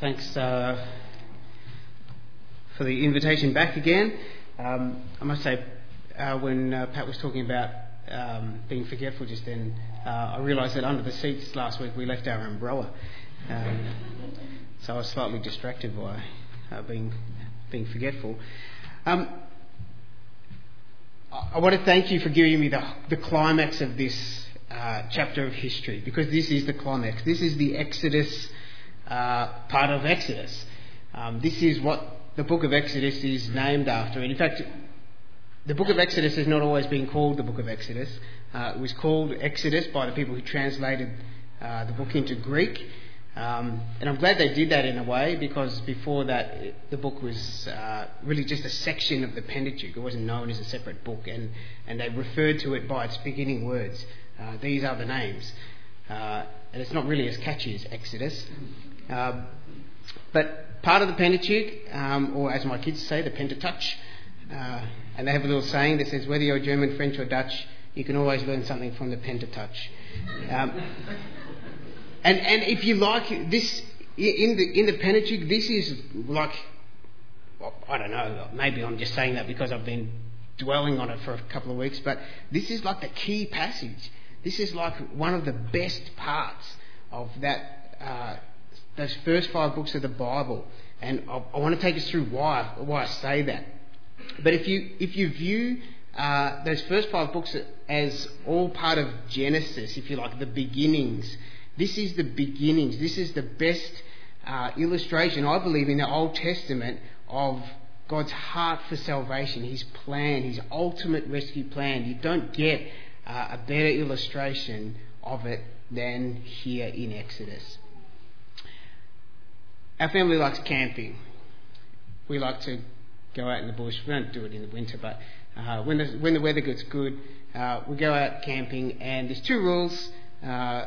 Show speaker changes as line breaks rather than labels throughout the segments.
thanks uh, for the invitation back again. Um, I must say, uh, when uh, Pat was talking about um, being forgetful just then, uh, I realised that under the seats last week we left our umbrella. Um, so I was slightly distracted by uh, being, being forgetful. Um, I want to thank you for giving me the, the climax of this uh, chapter of history because this is the climax. This is the Exodus uh, part of Exodus. Um, this is what the book of Exodus is named after. And in fact, the book of Exodus has not always been called the book of Exodus. Uh, it was called Exodus by the people who translated uh, the book into Greek. Um, and I'm glad they did that in a way because before that, it, the book was uh, really just a section of the Pentateuch. It wasn't known as a separate book, and, and they referred to it by its beginning words. Uh, these are the names. Uh, and it's not really as catchy as Exodus. Um, but part of the Pentateuch, um, or as my kids say, the Pentateuch, uh, and they have a little saying that says, whether you're German, French, or Dutch, you can always learn something from the Pentateuch. Um, and, and if you like, this in the in the Pentateuch, this is like well, I don't know. Maybe I'm just saying that because I've been dwelling on it for a couple of weeks, but this is like the key passage. This is like one of the best parts of that uh, those first five books of the Bible, and I, I want to take us through why why I say that. But if you if you view uh, those first five books as all part of Genesis, if you like, the beginnings this is the beginnings. This is the best uh, illustration, I believe, in the Old Testament of God's heart for salvation, His plan, His ultimate rescue plan. You don't get uh, a better illustration of it than here in Exodus. Our family likes camping. We like to go out in the bush. We don't do it in the winter, but uh, when, the, when the weather gets good, uh, we go out camping, and there's two rules. Uh,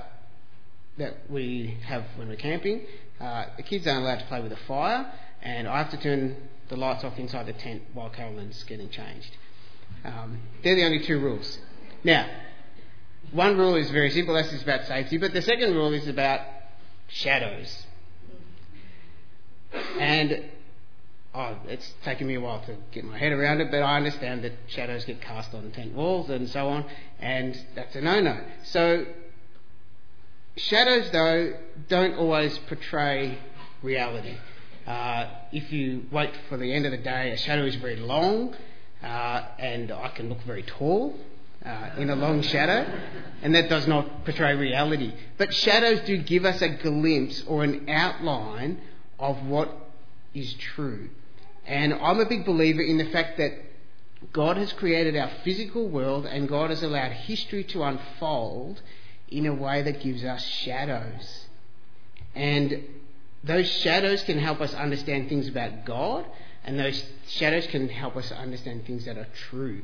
that we have when we're camping. Uh, the kids aren't allowed to play with a fire, and I have to turn the lights off inside the tent while Carolyn's getting changed. Um, they're the only two rules. Now, one rule is very simple, that's just about safety, but the second rule is about shadows. And oh, it's taken me a while to get my head around it, but I understand that shadows get cast on tent walls and so on, and that's a no no. So Shadows, though, don't always portray reality. Uh, if you wait for the end of the day, a shadow is very long, uh, and I can look very tall uh, in a long shadow, and that does not portray reality. But shadows do give us a glimpse or an outline of what is true. And I'm a big believer in the fact that God has created our physical world and God has allowed history to unfold in a way that gives us shadows. And those shadows can help us understand things about God, and those shadows can help us understand things that are true.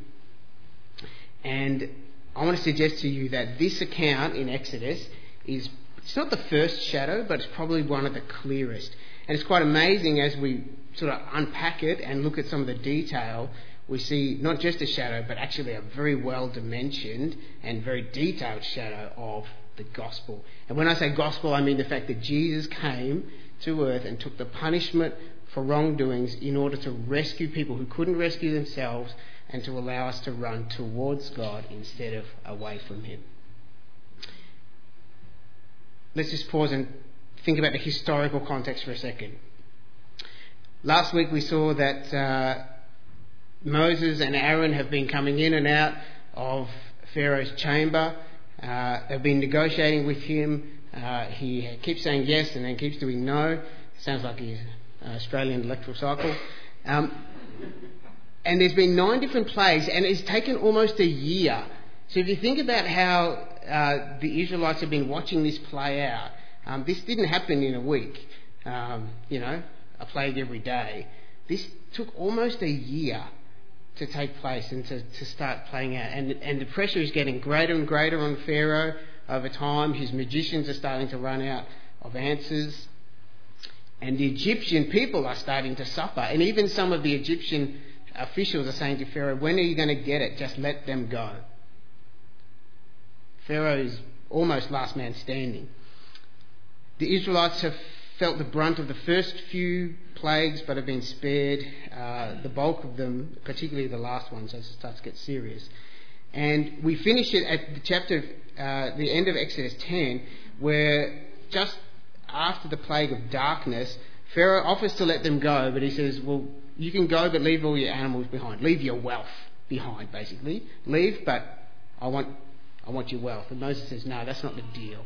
And I want to suggest to you that this account in Exodus is it's not the first shadow, but it's probably one of the clearest. And it's quite amazing as we sort of unpack it and look at some of the detail we see not just a shadow, but actually a very well dimensioned and very detailed shadow of the gospel. And when I say gospel, I mean the fact that Jesus came to earth and took the punishment for wrongdoings in order to rescue people who couldn't rescue themselves and to allow us to run towards God instead of away from Him. Let's just pause and think about the historical context for a second. Last week we saw that. Uh, Moses and Aaron have been coming in and out of Pharaoh's chamber. Uh, they've been negotiating with him. Uh, he keeps saying yes and then keeps doing no. Sounds like his Australian electoral cycle. Um, and there's been nine different plagues, and it's taken almost a year. So if you think about how uh, the Israelites have been watching this play out, um, this didn't happen in a week. Um, you know, a plague every day. This took almost a year to take place and to, to start playing out. And, and the pressure is getting greater and greater on Pharaoh over time. His magicians are starting to run out of answers. And the Egyptian people are starting to suffer. And even some of the Egyptian officials are saying to Pharaoh, When are you going to get it? Just let them go. Pharaoh is almost last man standing. The Israelites have felt the brunt of the first few plagues but have been spared uh, the bulk of them, particularly the last ones, as it starts to get serious. And we finish it at the chapter, uh, the end of Exodus 10, where just after the plague of darkness, Pharaoh offers to let them go, but he says, Well, you can go, but leave all your animals behind. Leave your wealth behind, basically. Leave, but I want, I want your wealth. And Moses says, No, that's not the deal.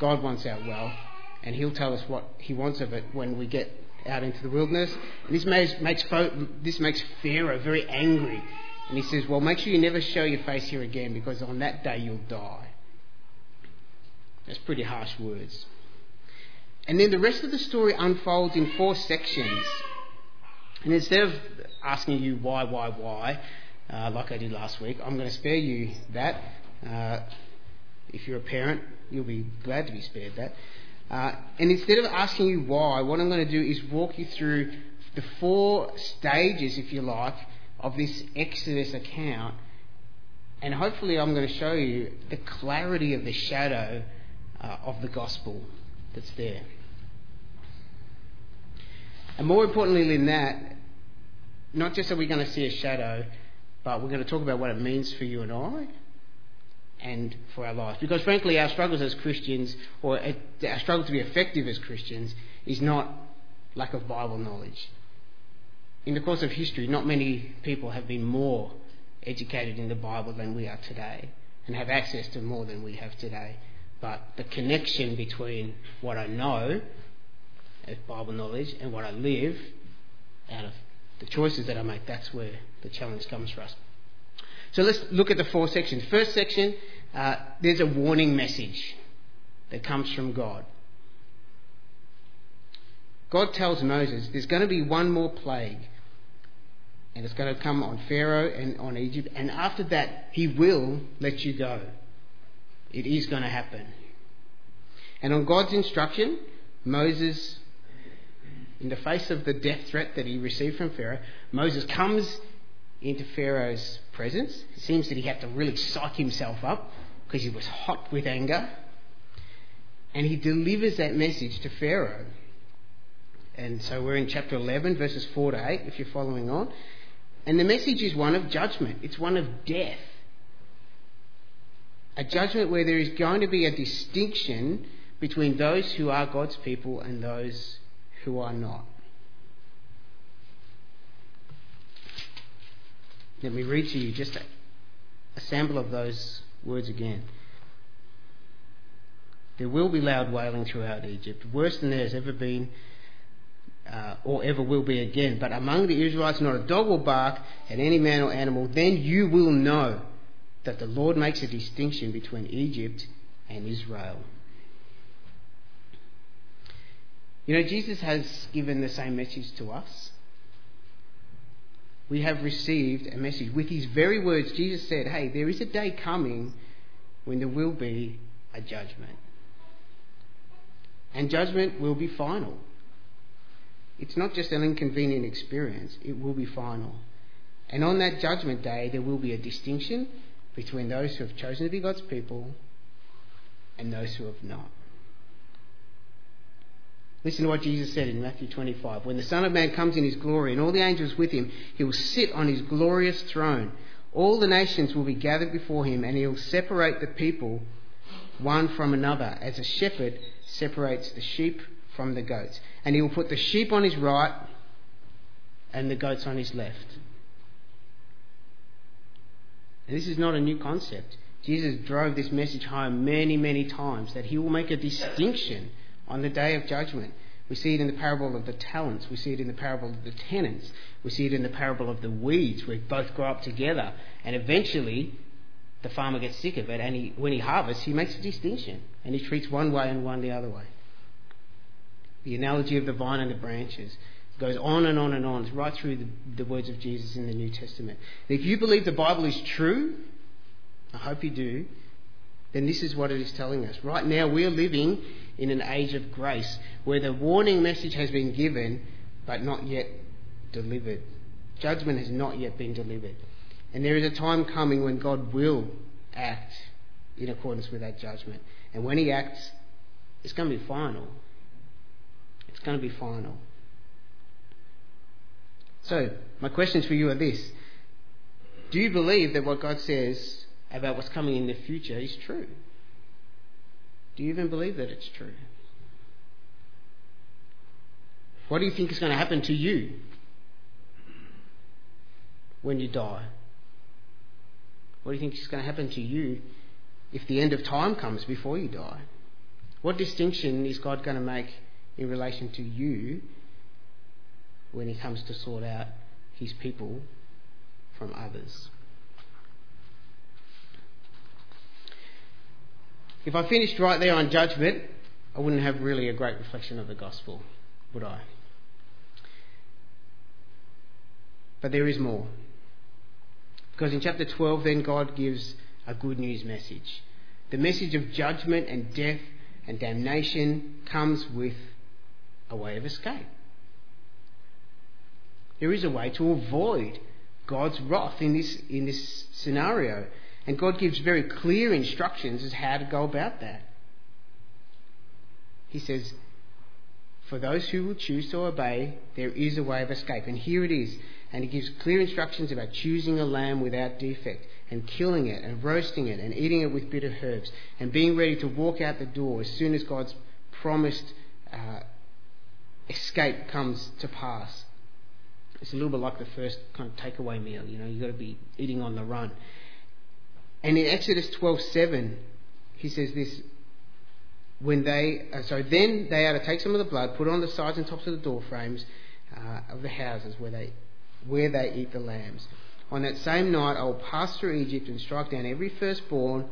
God wants our wealth, and He'll tell us what He wants of it when we get out into the wilderness. And this makes, makes, this makes Pharaoh very angry. And he says, Well, make sure you never show your face here again because on that day you'll die. That's pretty harsh words. And then the rest of the story unfolds in four sections. And instead of asking you why, why, why, uh, like I did last week, I'm going to spare you that. Uh, if you're a parent, you'll be glad to be spared that. Uh, and instead of asking you why, what I'm going to do is walk you through the four stages, if you like, of this Exodus account. And hopefully, I'm going to show you the clarity of the shadow uh, of the gospel that's there. And more importantly than that, not just are we going to see a shadow, but we're going to talk about what it means for you and I and for our lives. Because frankly, our struggles as Christians, or our struggle to be effective as Christians, is not lack of Bible knowledge. In the course of history, not many people have been more educated in the Bible than we are today and have access to more than we have today. But the connection between what I know as Bible knowledge and what I live out of the choices that I make, that's where the challenge comes for us. So let's look at the four sections. First section, uh, there's a warning message that comes from God. God tells Moses there's going to be one more plague, and it's going to come on Pharaoh and on Egypt, and after that, he will let you go. It is going to happen. And on God's instruction, Moses in the face of the death threat that he received from Pharaoh, Moses comes into Pharaoh's presence. It seems that he had to really psych himself up because he was hot with anger. And he delivers that message to Pharaoh. And so we're in chapter 11, verses 4 to 8, if you're following on. And the message is one of judgment, it's one of death. A judgment where there is going to be a distinction between those who are God's people and those who are not. Let me read to you just a, sample of those words again. There will be loud wailing throughout Egypt, worse than there has ever been uh, or ever will be again. But among the Israelites, not a dog will bark at any man or animal. Then you will know that the Lord makes a distinction between Egypt and Israel. You know, Jesus has given the same message to us. We have received a message. With his very words, Jesus said, Hey, there is a day coming when there will be a judgment. And judgment will be final. It's not just an inconvenient experience, it will be final. And on that judgment day, there will be a distinction between those who have chosen to be God's people and those who have not. Listen to what Jesus said in Matthew 25. When the Son of Man comes in his glory and all the angels with him, he will sit on his glorious throne. All the nations will be gathered before him, and he will separate the people one from another, as a shepherd separates the sheep from the goats. And he will put the sheep on his right and the goats on his left. And this is not a new concept. Jesus drove this message home many, many times that he will make a distinction on the day of judgment. We see it in the parable of the talents. We see it in the parable of the tenants. We see it in the parable of the weeds, where both grow up together. And eventually, the farmer gets sick of it, and he, when he harvests, he makes a distinction. And he treats one way and one the other way. The analogy of the vine and the branches goes on and on and on. It's right through the, the words of Jesus in the New Testament. If you believe the Bible is true, I hope you do, then this is what it is telling us. Right now, we are living in an age of grace where the warning message has been given but not yet delivered. Judgment has not yet been delivered. And there is a time coming when God will act in accordance with that judgment. And when He acts, it's going to be final. It's going to be final. So, my questions for you are this Do you believe that what God says about what's coming in the future is true? Do you even believe that it's true? What do you think is going to happen to you when you die? What do you think is going to happen to you if the end of time comes before you die? What distinction is God going to make in relation to you when He comes to sort out His people from others? If I finished right there on judgment, I wouldn't have really a great reflection of the gospel, would I? But there is more. Because in chapter 12, then God gives a good news message. The message of judgment and death and damnation comes with a way of escape. There is a way to avoid God's wrath in this, in this scenario. And God gives very clear instructions as how to go about that. He says, For those who will choose to obey, there is a way of escape. And here it is. And he gives clear instructions about choosing a lamb without defect, and killing it, and roasting it, and eating it with bitter herbs, and being ready to walk out the door as soon as God's promised uh, escape comes to pass. It's a little bit like the first kind of takeaway meal, you know, you've got to be eating on the run. And in Exodus 12:7, he says this when they uh, so then they are to take some of the blood, put it on the sides and tops of the door frames uh, of the houses where they where they eat the lambs. On that same night I will pass through Egypt and strike down every firstborn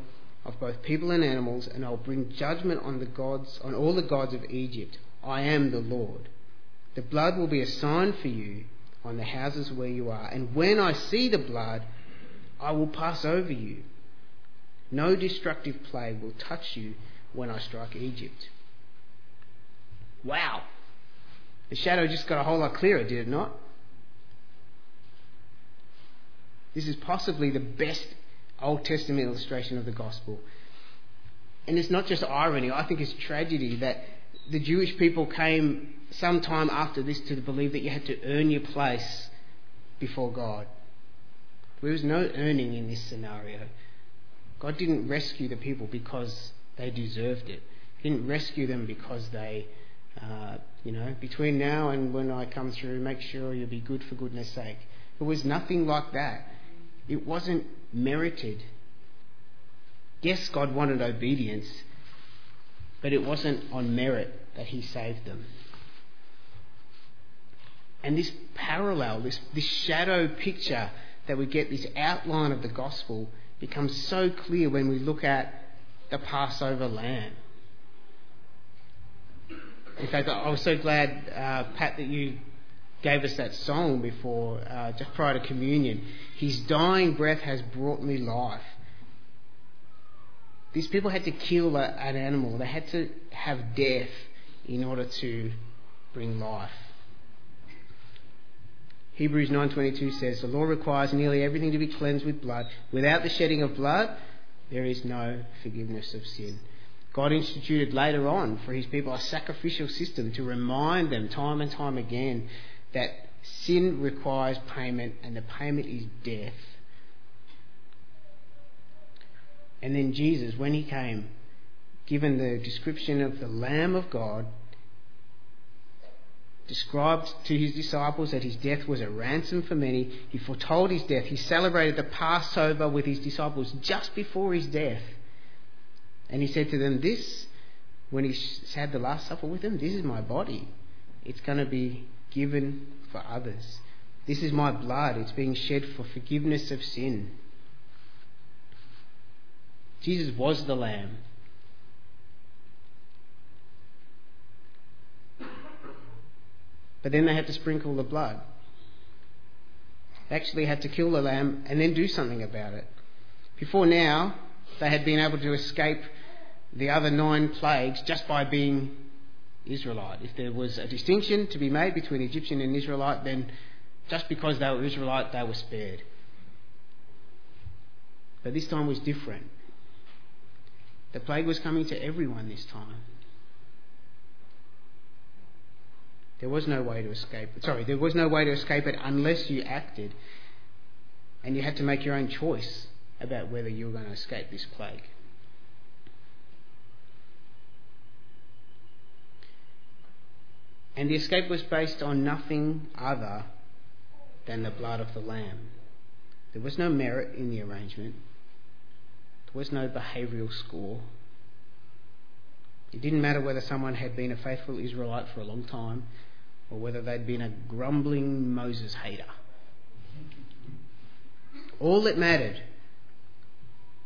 of both people and animals, and I will bring judgment on the gods on all the gods of Egypt. I am the Lord. The blood will be a sign for you on the houses where you are, and when I see the blood, I will pass over you. No destructive plague will touch you when I strike Egypt. Wow. The shadow just got a whole lot clearer, did it not? This is possibly the best Old Testament illustration of the gospel. And it's not just irony, I think it's tragedy that the Jewish people came sometime after this to believe that you had to earn your place before God. There was no earning in this scenario. God didn't rescue the people because they deserved it. He didn't rescue them because they, uh, you know, between now and when I come through, make sure you'll be good for goodness sake. It was nothing like that. It wasn't merited. Yes, God wanted obedience, but it wasn't on merit that He saved them. And this parallel, this, this shadow picture that we get, this outline of the gospel, becomes so clear when we look at the Passover lamb. In fact, I was so glad, uh, Pat, that you gave us that song before, uh, just prior to communion. His dying breath has brought me life. These people had to kill a, an animal. They had to have death in order to bring life. Hebrews 9:22 says, "The law requires nearly everything to be cleansed with blood. Without the shedding of blood, there is no forgiveness of sin." God instituted later on for his people a sacrificial system to remind them time and time again that sin requires payment and the payment is death. And then Jesus, when he came, given the description of the Lamb of God, described to his disciples that his death was a ransom for many. He foretold his death. He celebrated the Passover with his disciples just before his death. And he said to them, This, when he had the Last Supper with them, this is my body. It's going to be given for others. This is my blood. It's being shed for forgiveness of sin. Jesus was the Lamb. But then they had to sprinkle the blood. They actually had to kill the lamb and then do something about it. Before now, they had been able to escape the other nine plagues just by being Israelite. If there was a distinction to be made between Egyptian and Israelite, then just because they were Israelite, they were spared. But this time was different. The plague was coming to everyone this time. There was no way to escape. Sorry, there was no way to escape it unless you acted. And you had to make your own choice about whether you were going to escape this plague. And the escape was based on nothing other than the blood of the Lamb. There was no merit in the arrangement, there was no behavioural score. It didn't matter whether someone had been a faithful Israelite for a long time or whether they'd been a grumbling Moses hater. All that mattered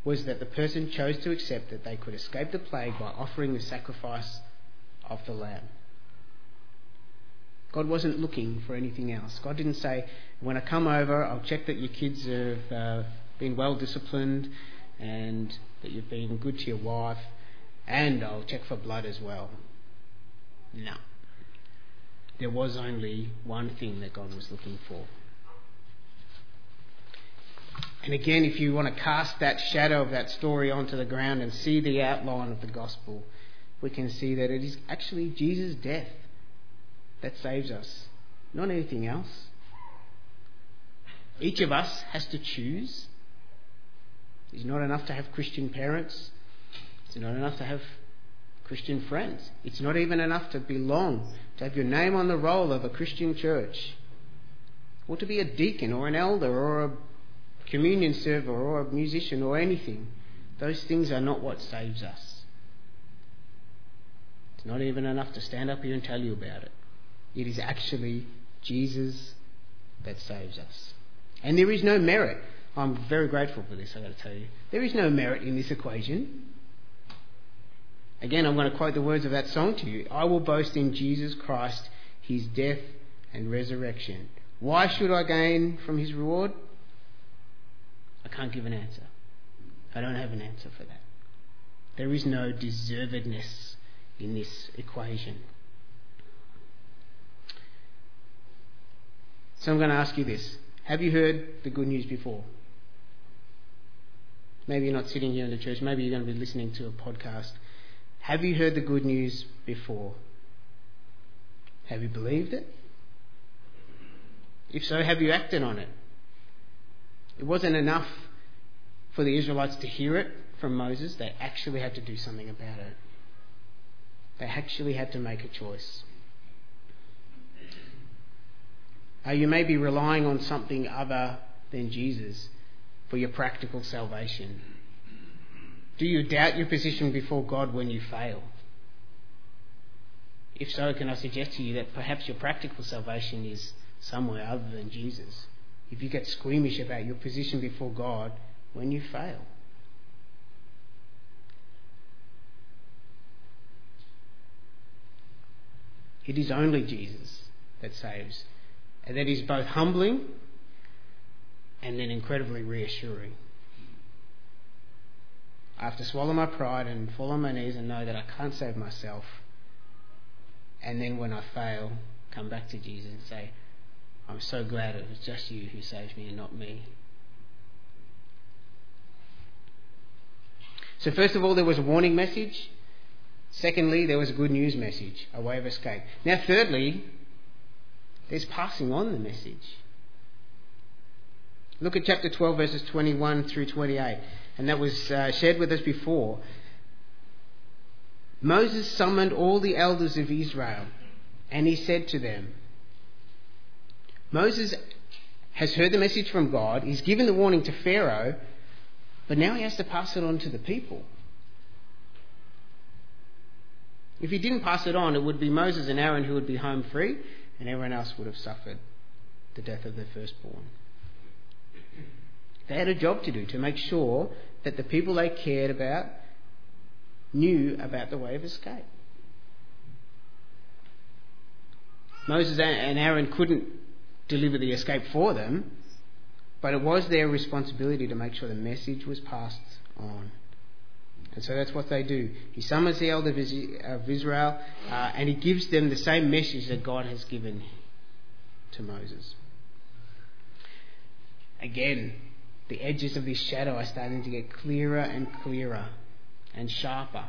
was that the person chose to accept that they could escape the plague by offering the sacrifice of the lamb. God wasn't looking for anything else. God didn't say, when I come over, I'll check that your kids have uh, been well disciplined and that you've been good to your wife, and I'll check for blood as well. No. There was only one thing that God was looking for. And again, if you want to cast that shadow of that story onto the ground and see the outline of the gospel, we can see that it is actually Jesus' death that saves us, not anything else. Each of us has to choose. It's not enough to have Christian parents. It's not enough to have Christian friends. It's not even enough to belong, to have your name on the roll of a Christian church, or to be a deacon or an elder or a communion server or a musician or anything. Those things are not what saves us. It's not even enough to stand up here and tell you about it. It is actually Jesus that saves us. And there is no merit. I'm very grateful for this, I've got to tell you. There is no merit in this equation. Again, I'm going to quote the words of that song to you I will boast in Jesus Christ, his death and resurrection. Why should I gain from his reward? I can't give an answer. I don't have an answer for that. There is no deservedness in this equation. So I'm going to ask you this Have you heard the good news before? Maybe you're not sitting here in the church, maybe you're going to be listening to a podcast. Have you heard the good news before? Have you believed it? If so, have you acted on it? It wasn't enough for the Israelites to hear it from Moses, they actually had to do something about it. They actually had to make a choice. Uh, you may be relying on something other than Jesus for your practical salvation. Do you doubt your position before God when you fail? If so, can I suggest to you that perhaps your practical salvation is somewhere other than Jesus? If you get squeamish about your position before God when you fail. It is only Jesus that saves. And that is both humbling and then incredibly reassuring. I have to swallow my pride and fall on my knees and know that I can't save myself. And then when I fail, come back to Jesus and say, I'm so glad it was just you who saved me and not me. So, first of all, there was a warning message. Secondly, there was a good news message, a way of escape. Now, thirdly, there's passing on the message. Look at chapter 12, verses 21 through 28. And that was uh, shared with us before. Moses summoned all the elders of Israel, and he said to them, Moses has heard the message from God, he's given the warning to Pharaoh, but now he has to pass it on to the people. If he didn't pass it on, it would be Moses and Aaron who would be home free, and everyone else would have suffered the death of their firstborn. They had a job to do to make sure that the people they cared about knew about the way of escape. Moses and Aaron couldn't deliver the escape for them, but it was their responsibility to make sure the message was passed on. And so that's what they do. He summons the elders of Israel uh, and he gives them the same message that God has given to Moses. Again, the edges of this shadow are starting to get clearer and clearer and sharper.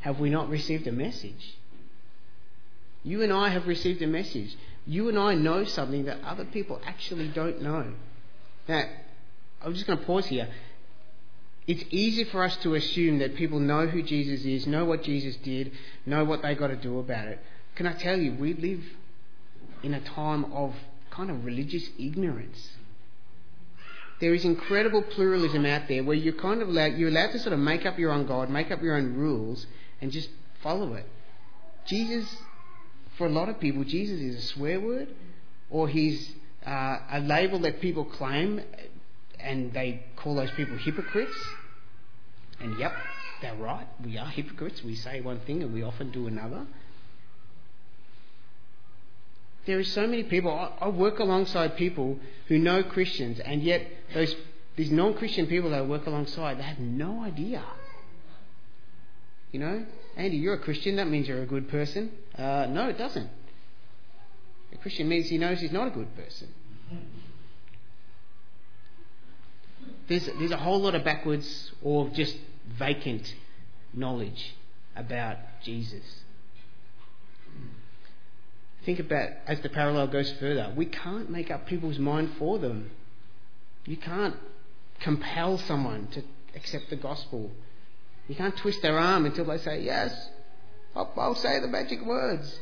Have we not received a message? You and I have received a message. You and I know something that other people actually don't know. Now, I'm just going to pause here. It's easy for us to assume that people know who Jesus is, know what Jesus did, know what they got to do about it. Can I tell you, we live in a time of kind of religious ignorance. There is incredible pluralism out there where you're kind of allowed, you're allowed to sort of make up your own God, make up your own rules, and just follow it. Jesus, for a lot of people, Jesus is a swear word, or he's uh, a label that people claim, and they call those people hypocrites. And yep, they're right. We are hypocrites. We say one thing and we often do another. There are so many people. I, work alongside people who know Christians, and yet those these non-Christian people that I work alongside, they have no idea. You know, Andy, you're a Christian. That means you're a good person. Uh, no, it doesn't. A Christian means he knows he's not a good person. There's, there's a whole lot of backwards or just vacant knowledge about Jesus. Think about as the parallel goes further, we can't make up people's mind for them. You can't compel someone to accept the gospel. You can't twist their arm until they say, Yes, I'll, I'll say the magic words.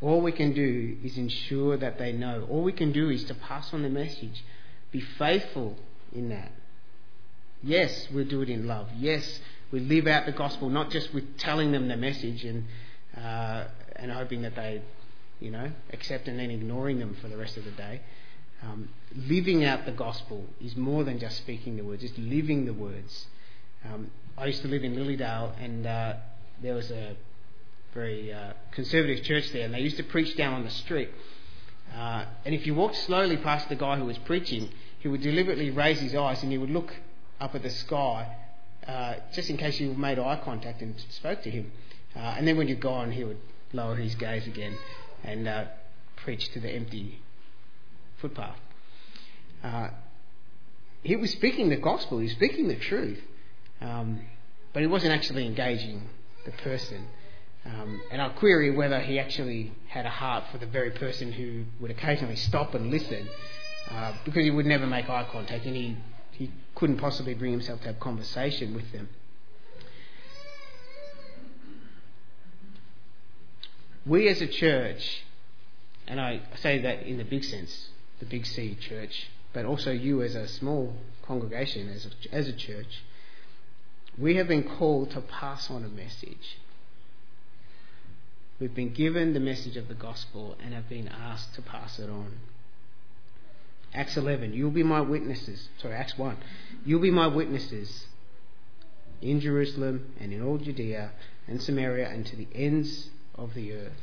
All we can do is ensure that they know. All we can do is to pass on the message. Be faithful in that. Yes, we'll do it in love. Yes, we live out the gospel, not just with telling them the message and uh, and hoping that they, you know, accept and then ignoring them for the rest of the day. Um, living out the gospel is more than just speaking the words; it's living the words. Um, I used to live in Lilydale, and uh, there was a very uh, conservative church there, and they used to preach down on the street. Uh, and if you walked slowly past the guy who was preaching, he would deliberately raise his eyes and he would look up at the sky, uh, just in case you made eye contact and spoke to him. Uh, and then when you're gone, he would lower his gaze again and uh, preach to the empty footpath. Uh, he was speaking the gospel, he was speaking the truth, um, but he wasn't actually engaging the person. Um, and I query whether he actually had a heart for the very person who would occasionally stop and listen, uh, because he would never make eye contact and he, he couldn't possibly bring himself to have conversation with them. We as a church, and I say that in the big sense, the big C church, but also you as a small congregation, as a, as a church, we have been called to pass on a message We've been given the message of the gospel and have been asked to pass it on. Acts 11, you'll be my witnesses. Sorry, Acts 1. You'll be my witnesses in Jerusalem and in all Judea and Samaria and to the ends of the earth.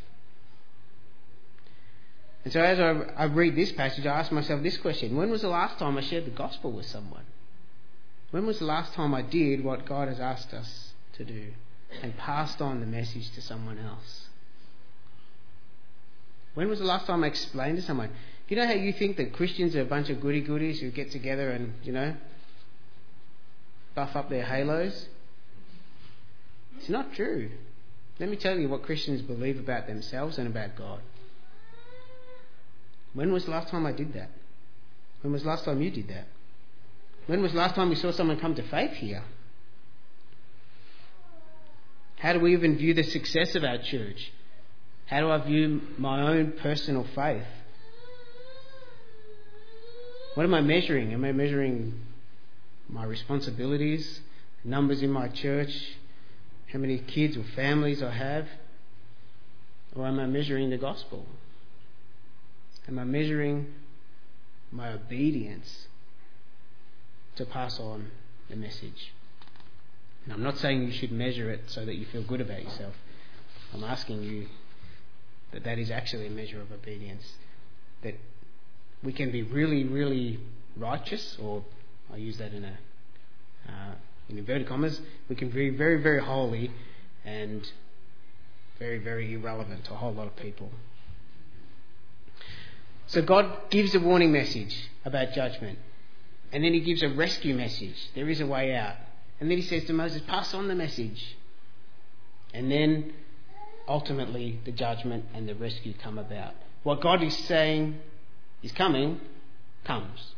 And so as I, I read this passage, I ask myself this question When was the last time I shared the gospel with someone? When was the last time I did what God has asked us to do and passed on the message to someone else? When was the last time I explained to someone? You know how you think that Christians are a bunch of goody goodies who get together and, you know, buff up their halos? It's not true. Let me tell you what Christians believe about themselves and about God. When was the last time I did that? When was the last time you did that? When was the last time we saw someone come to faith here? How do we even view the success of our church? How do I view my own personal faith? What am I measuring? Am I measuring my responsibilities, numbers in my church, how many kids or families I have? Or am I measuring the gospel? Am I measuring my obedience to pass on the message? And I'm not saying you should measure it so that you feel good about yourself. I'm asking you that that is actually a measure of obedience. That we can be really, really righteous, or I use that in a uh, in inverted commas, we can be very, very holy and very, very irrelevant to a whole lot of people. So God gives a warning message about judgment, and then He gives a rescue message. There is a way out, and then He says to Moses, "Pass on the message." And then ultimately the judgment and the rescue come about. What God is saying is coming, comes.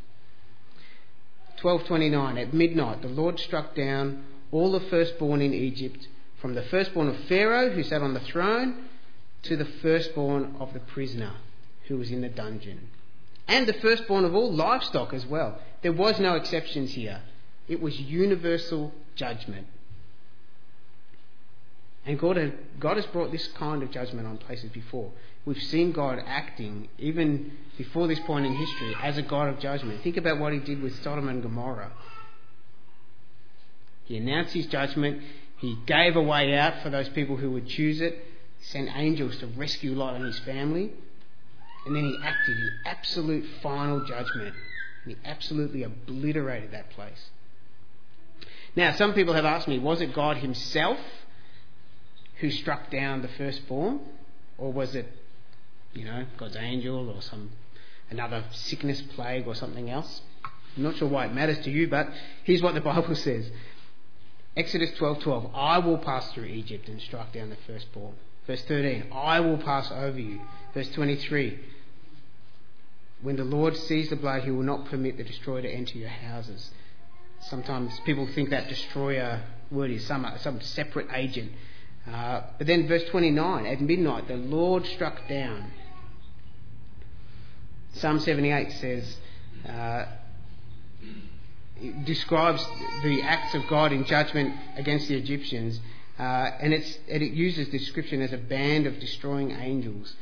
1229 At midnight the Lord struck down all the firstborn in Egypt, from the firstborn of Pharaoh who sat on the throne to the firstborn of the prisoner who was in the dungeon. And the firstborn of all livestock as well. There was no exceptions here. It was universal judgment. And God, has brought this kind of judgment on places before. We've seen God acting, even before this point in history, as a God of judgment. Think about what he did with Sodom and Gomorrah. He announced his judgment. He gave a way out for those people who would choose it. Sent angels to rescue Lot and his family. And then he acted in absolute final judgment. And he absolutely obliterated that place. Now, some people have asked me, was it God himself who struck down the firstborn? Or was it, you know, God's angel or some another sickness, plague, or something else? I'm not sure why it matters to you, but here's what the Bible says. Exodus 12:12 I will pass through Egypt and strike down the firstborn. Verse 13 I will pass over you. Verse 23 When the Lord sees the blood he will not permit the destroyer to enter your houses. Sometimes people think that destroyer word is some some separate agent uh, but then, verse 29 at midnight, the Lord struck down. Psalm 78 says, uh, describes the acts of God in judgment against the Egyptians, uh, and, and, it uses description as a band of destroying angels.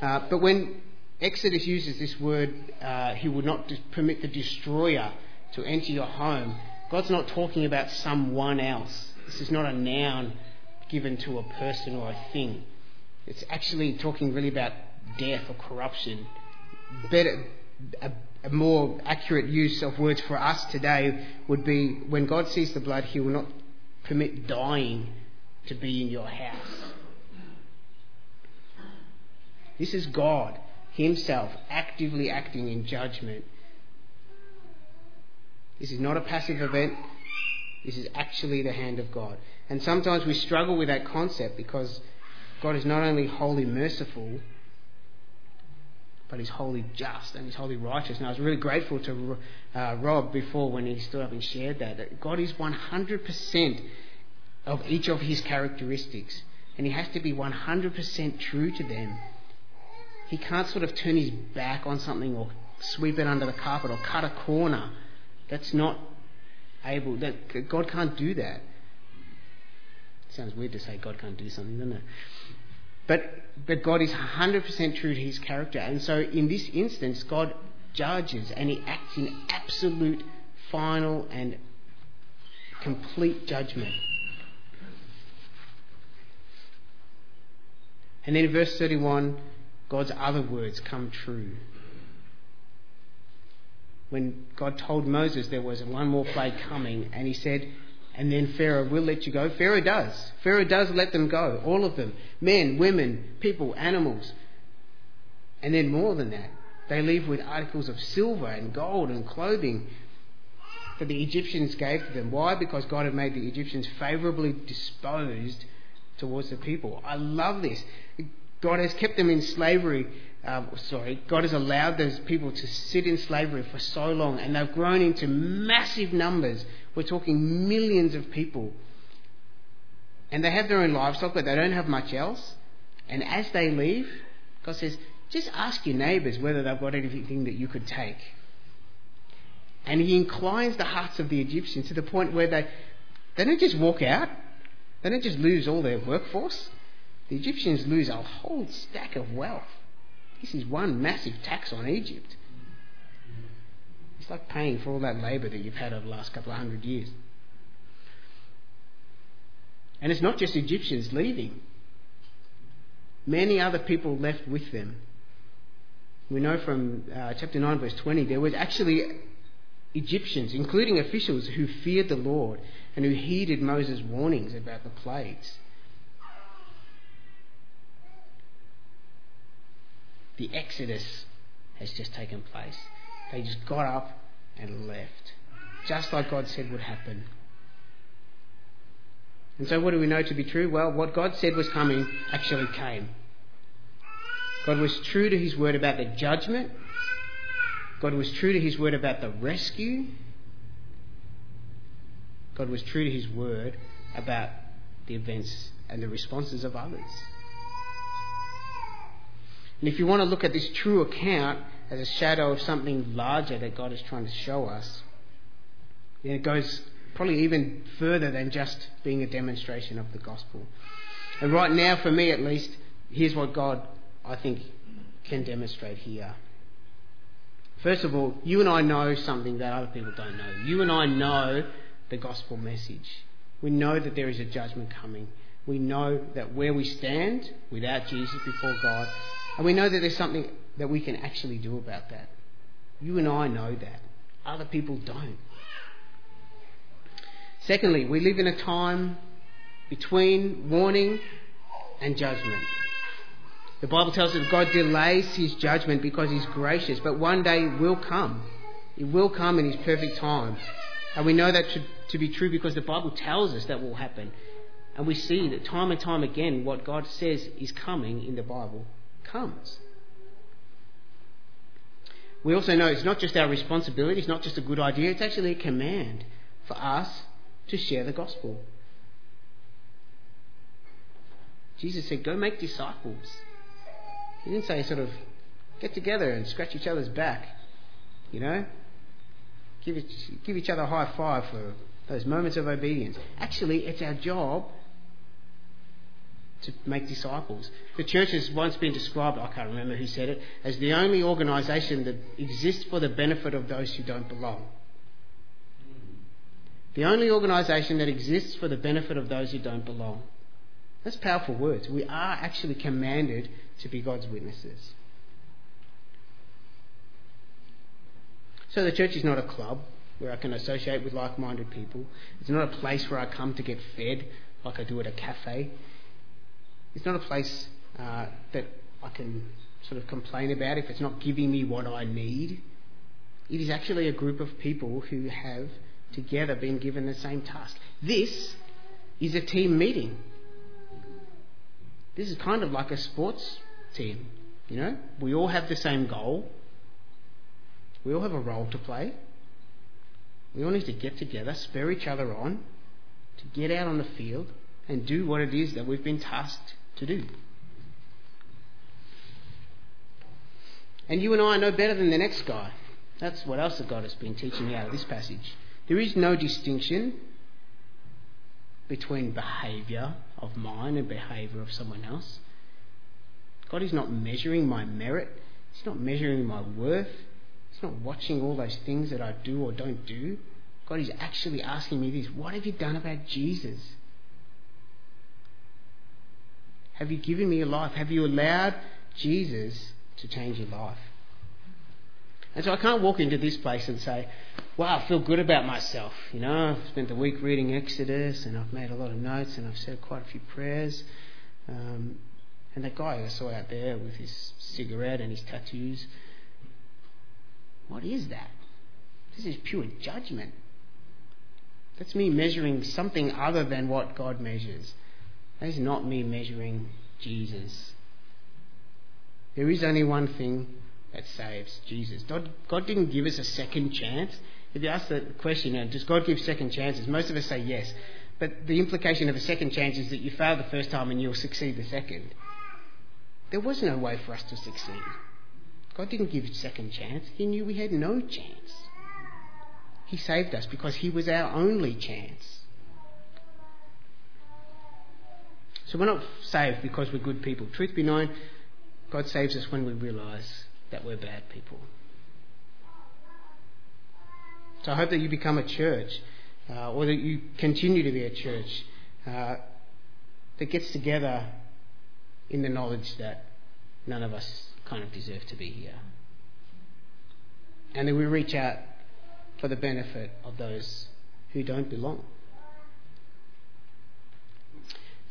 Uh, but when Exodus uses this word, uh, he would not permit the destroyer to enter your home, God's not talking about someone else. This is not a noun given to a person or a thing. It's actually talking really about death or corruption. Better, a, a more accurate use of words for us today would be when God sees the blood, He will not permit dying to be in your house. This is God Himself actively acting in judgment. This is not a passive event. This is actually the hand of God. And sometimes we struggle with that concept because God is not only wholly merciful, but He's wholly just and He's wholly righteous. And I was really grateful to uh, Rob before when he stood up and shared that, that God is 100% of each of His characteristics. And He has to be 100% true to them. He can't sort of turn His back on something or sweep it under the carpet or cut a corner. That's not able, that God can't do that. Sounds weird to say God can't do something, doesn't it? But, but God is 100% true to his character. And so in this instance, God judges and he acts in absolute, final, and complete judgment. And then in verse 31, God's other words come true when God told Moses there was one more plague coming, and he said, and then Pharaoh will let you go. Pharaoh does. Pharaoh does let them go, all of them men, women, people, animals. And then more than that, they leave with articles of silver and gold and clothing that the Egyptians gave to them. Why? Because God had made the Egyptians favourably disposed towards the people. I love this. God has kept them in slavery um, sorry, God has allowed those people to sit in slavery for so long and they've grown into massive numbers. We're talking millions of people. And they have their own livestock, but they don't have much else. And as they leave, God says, just ask your neighbours whether they've got anything that you could take. And He inclines the hearts of the Egyptians to the point where they, they don't just walk out, they don't just lose all their workforce. The Egyptians lose a whole stack of wealth. This is one massive tax on Egypt. It's like paying for all that labour that you've had over the last couple of hundred years. And it's not just Egyptians leaving, many other people left with them. We know from uh, chapter 9, verse 20, there was actually Egyptians, including officials, who feared the Lord and who heeded Moses' warnings about the plagues. the Exodus has just taken place. They just got up and left, just like God said would happen. And so, what do we know to be true? Well, what God said was coming actually came. God was true to his word about the judgment. God was true to his word about the rescue. God was true to his word about the events and the responses of others. And if you want to look at this true account as a shadow of something larger that God is trying to show us, then it goes probably even further than just being a demonstration of the gospel. And right now, for me at least, here's what God, I think, can demonstrate here. First of all, you and I know something that other people don't know. You and I know the gospel message. We know that there is a judgment coming. We know that where we stand without Jesus before God, and we know that there's something that we can actually do about that. You and I know that. Other people don't. Secondly, we live in a time between warning and judgment. The Bible tells us God delays his judgment because he's gracious, but one day it will come. It will come in his perfect time. And we know that to, to be true because the Bible tells us that will happen. And we see that time and time again what God says is coming in the Bible comes. We also know it's not just our responsibility, it's not just a good idea, it's actually a command for us to share the gospel. Jesus said, Go make disciples. He didn't say sort of get together and scratch each other's back, you know? Give, give each other a high five for those moments of obedience. Actually, it's our job to make disciples. The church has once been described, I can't remember who said it, as the only organisation that exists for the benefit of those who don't belong. The only organisation that exists for the benefit of those who don't belong. That's powerful words. We are actually commanded to be God's witnesses. So the church is not a club where I can associate with like minded people. It's not a place where I come to get fed like I do at a cafe. It's not a place uh, that I can sort of complain about if it's not giving me what I need. It is actually a group of people who have together been given the same task. This is a team meeting. This is kind of like a sports team. You know, we all have the same goal. We all have a role to play. We all need to get together, spur each other on, to get out on the field and do what it is that we've been tasked to do. And you and I know better than the next guy. That's what else that God has been teaching me out of this passage. There is no distinction between behaviour of mine and behaviour of someone else. God is not measuring my merit. He's not measuring my worth. He's not watching all those things that I do or don't do. God is actually asking me this What have you done about Jesus? Have you given me your life? Have you allowed Jesus to change your life? And so I can't walk into this place and say, wow, I feel good about myself. You know, I've spent the week reading Exodus and I've made a lot of notes and I've said quite a few prayers. Um, and that guy I saw out there with his cigarette and his tattoos, what is that? This is pure judgment. That's me measuring something other than what God measures. That is not me measuring Jesus. There is only one thing that saves Jesus. God, God didn't give us a second chance. If you ask the question, you know, does God give second chances? Most of us say yes. But the implication of a second chance is that you fail the first time and you'll succeed the second. There was no way for us to succeed. God didn't give a second chance. He knew we had no chance. He saved us because He was our only chance. So we're not saved because we're good people. Truth be known, God saves us when we realise that we're bad people. So I hope that you become a church, uh, or that you continue to be a church uh, that gets together in the knowledge that none of us kind of deserve to be here. And that we reach out for the benefit of those who don't belong.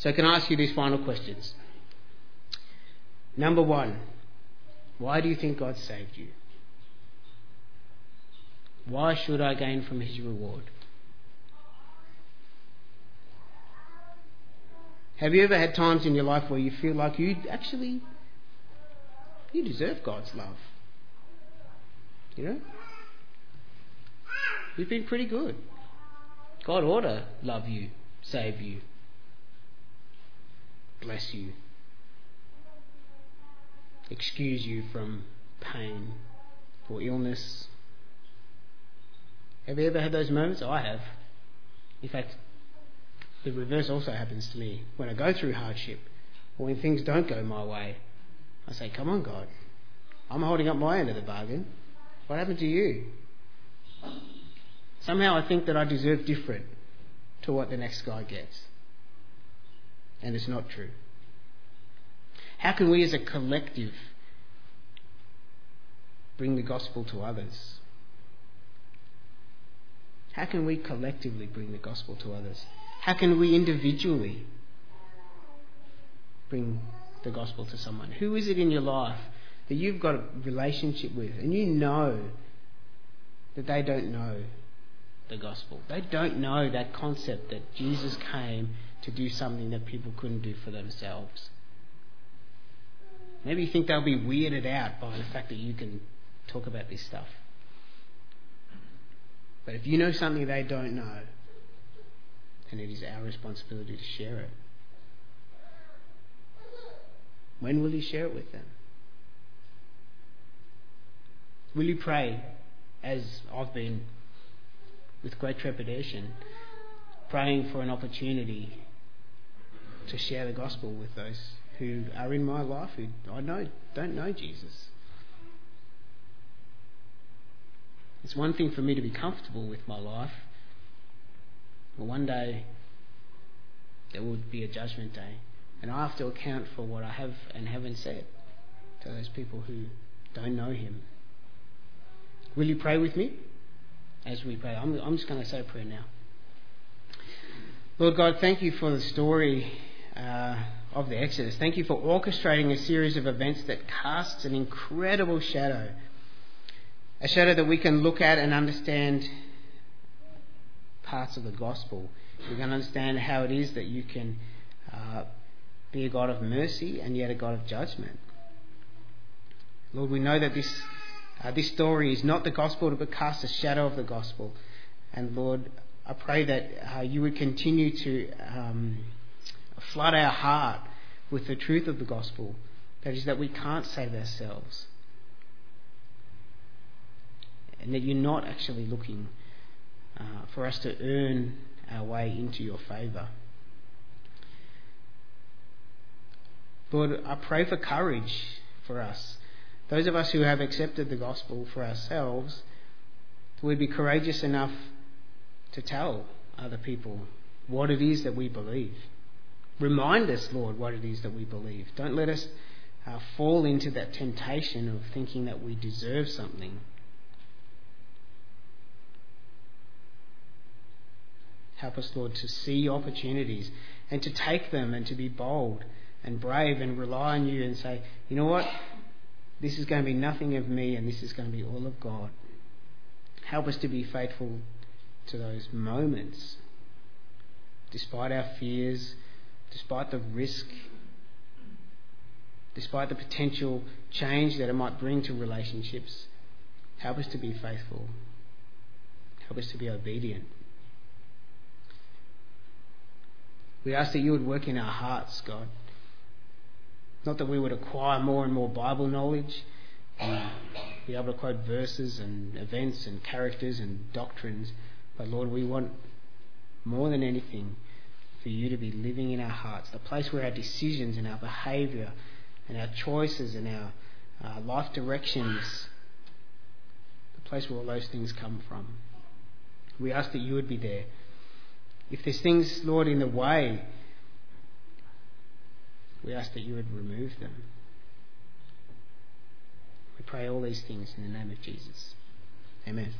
So, I can ask you these final questions? Number one, why do you think God saved you? Why should I gain from his reward? Have you ever had times in your life where you feel like you actually you deserve God's love? You know? You've been pretty good. God ought to love you, save you, bless you, excuse you from pain or illness. Have you ever had those moments? I have. In fact, the reverse also happens to me. When I go through hardship or when things don't go my way, I say, Come on, God. I'm holding up my end of the bargain. What happened to you? Somehow I think that I deserve different to what the next guy gets. And it's not true. How can we as a collective bring the gospel to others? How can we collectively bring the gospel to others? How can we individually bring the gospel to someone? Who is it in your life that you've got a relationship with and you know that they don't know the gospel? They don't know that concept that Jesus came to do something that people couldn't do for themselves. Maybe you think they'll be weirded out by the fact that you can talk about this stuff. But if you know something they don't know, then it is our responsibility to share it. When will you share it with them? Will you pray, as I've been with great trepidation, praying for an opportunity to share the gospel with those who are in my life who I know don't know Jesus? It's one thing for me to be comfortable with my life, but one day there will be a judgment day, and I have to account for what I have and haven't said to those people who don't know Him. Will you pray with me as we pray? I'm, I'm just going to say a prayer now. Lord God, thank you for the story uh, of the Exodus. Thank you for orchestrating a series of events that casts an incredible shadow a shadow that we can look at and understand parts of the gospel. We can understand how it is that you can uh, be a God of mercy and yet a God of judgment. Lord, we know that this, uh, this story is not the gospel, but casts a shadow of the gospel. And Lord, I pray that uh, you would continue to um, flood our heart with the truth of the gospel. That is, that we can't save ourselves and that you're not actually looking uh, for us to earn our way into your favour. Lord, I pray for courage for us. Those of us who have accepted the gospel for ourselves, we'd be courageous enough to tell other people what it is that we believe. Remind us, Lord, what it is that we believe. Don't let us uh, fall into that temptation of thinking that we deserve something Help us, Lord, to see opportunities and to take them and to be bold and brave and rely on you and say, you know what? This is going to be nothing of me and this is going to be all of God. Help us to be faithful to those moments, despite our fears, despite the risk, despite the potential change that it might bring to relationships. Help us to be faithful. Help us to be obedient. We ask that you would work in our hearts, God. Not that we would acquire more and more Bible knowledge and be able to quote verses and events and characters and doctrines, but Lord, we want more than anything for you to be living in our hearts, the place where our decisions and our behaviour and our choices and our uh, life directions, the place where all those things come from. We ask that you would be there. If there's things, Lord, in the way, we ask that you would remove them. We pray all these things in the name of Jesus. Amen.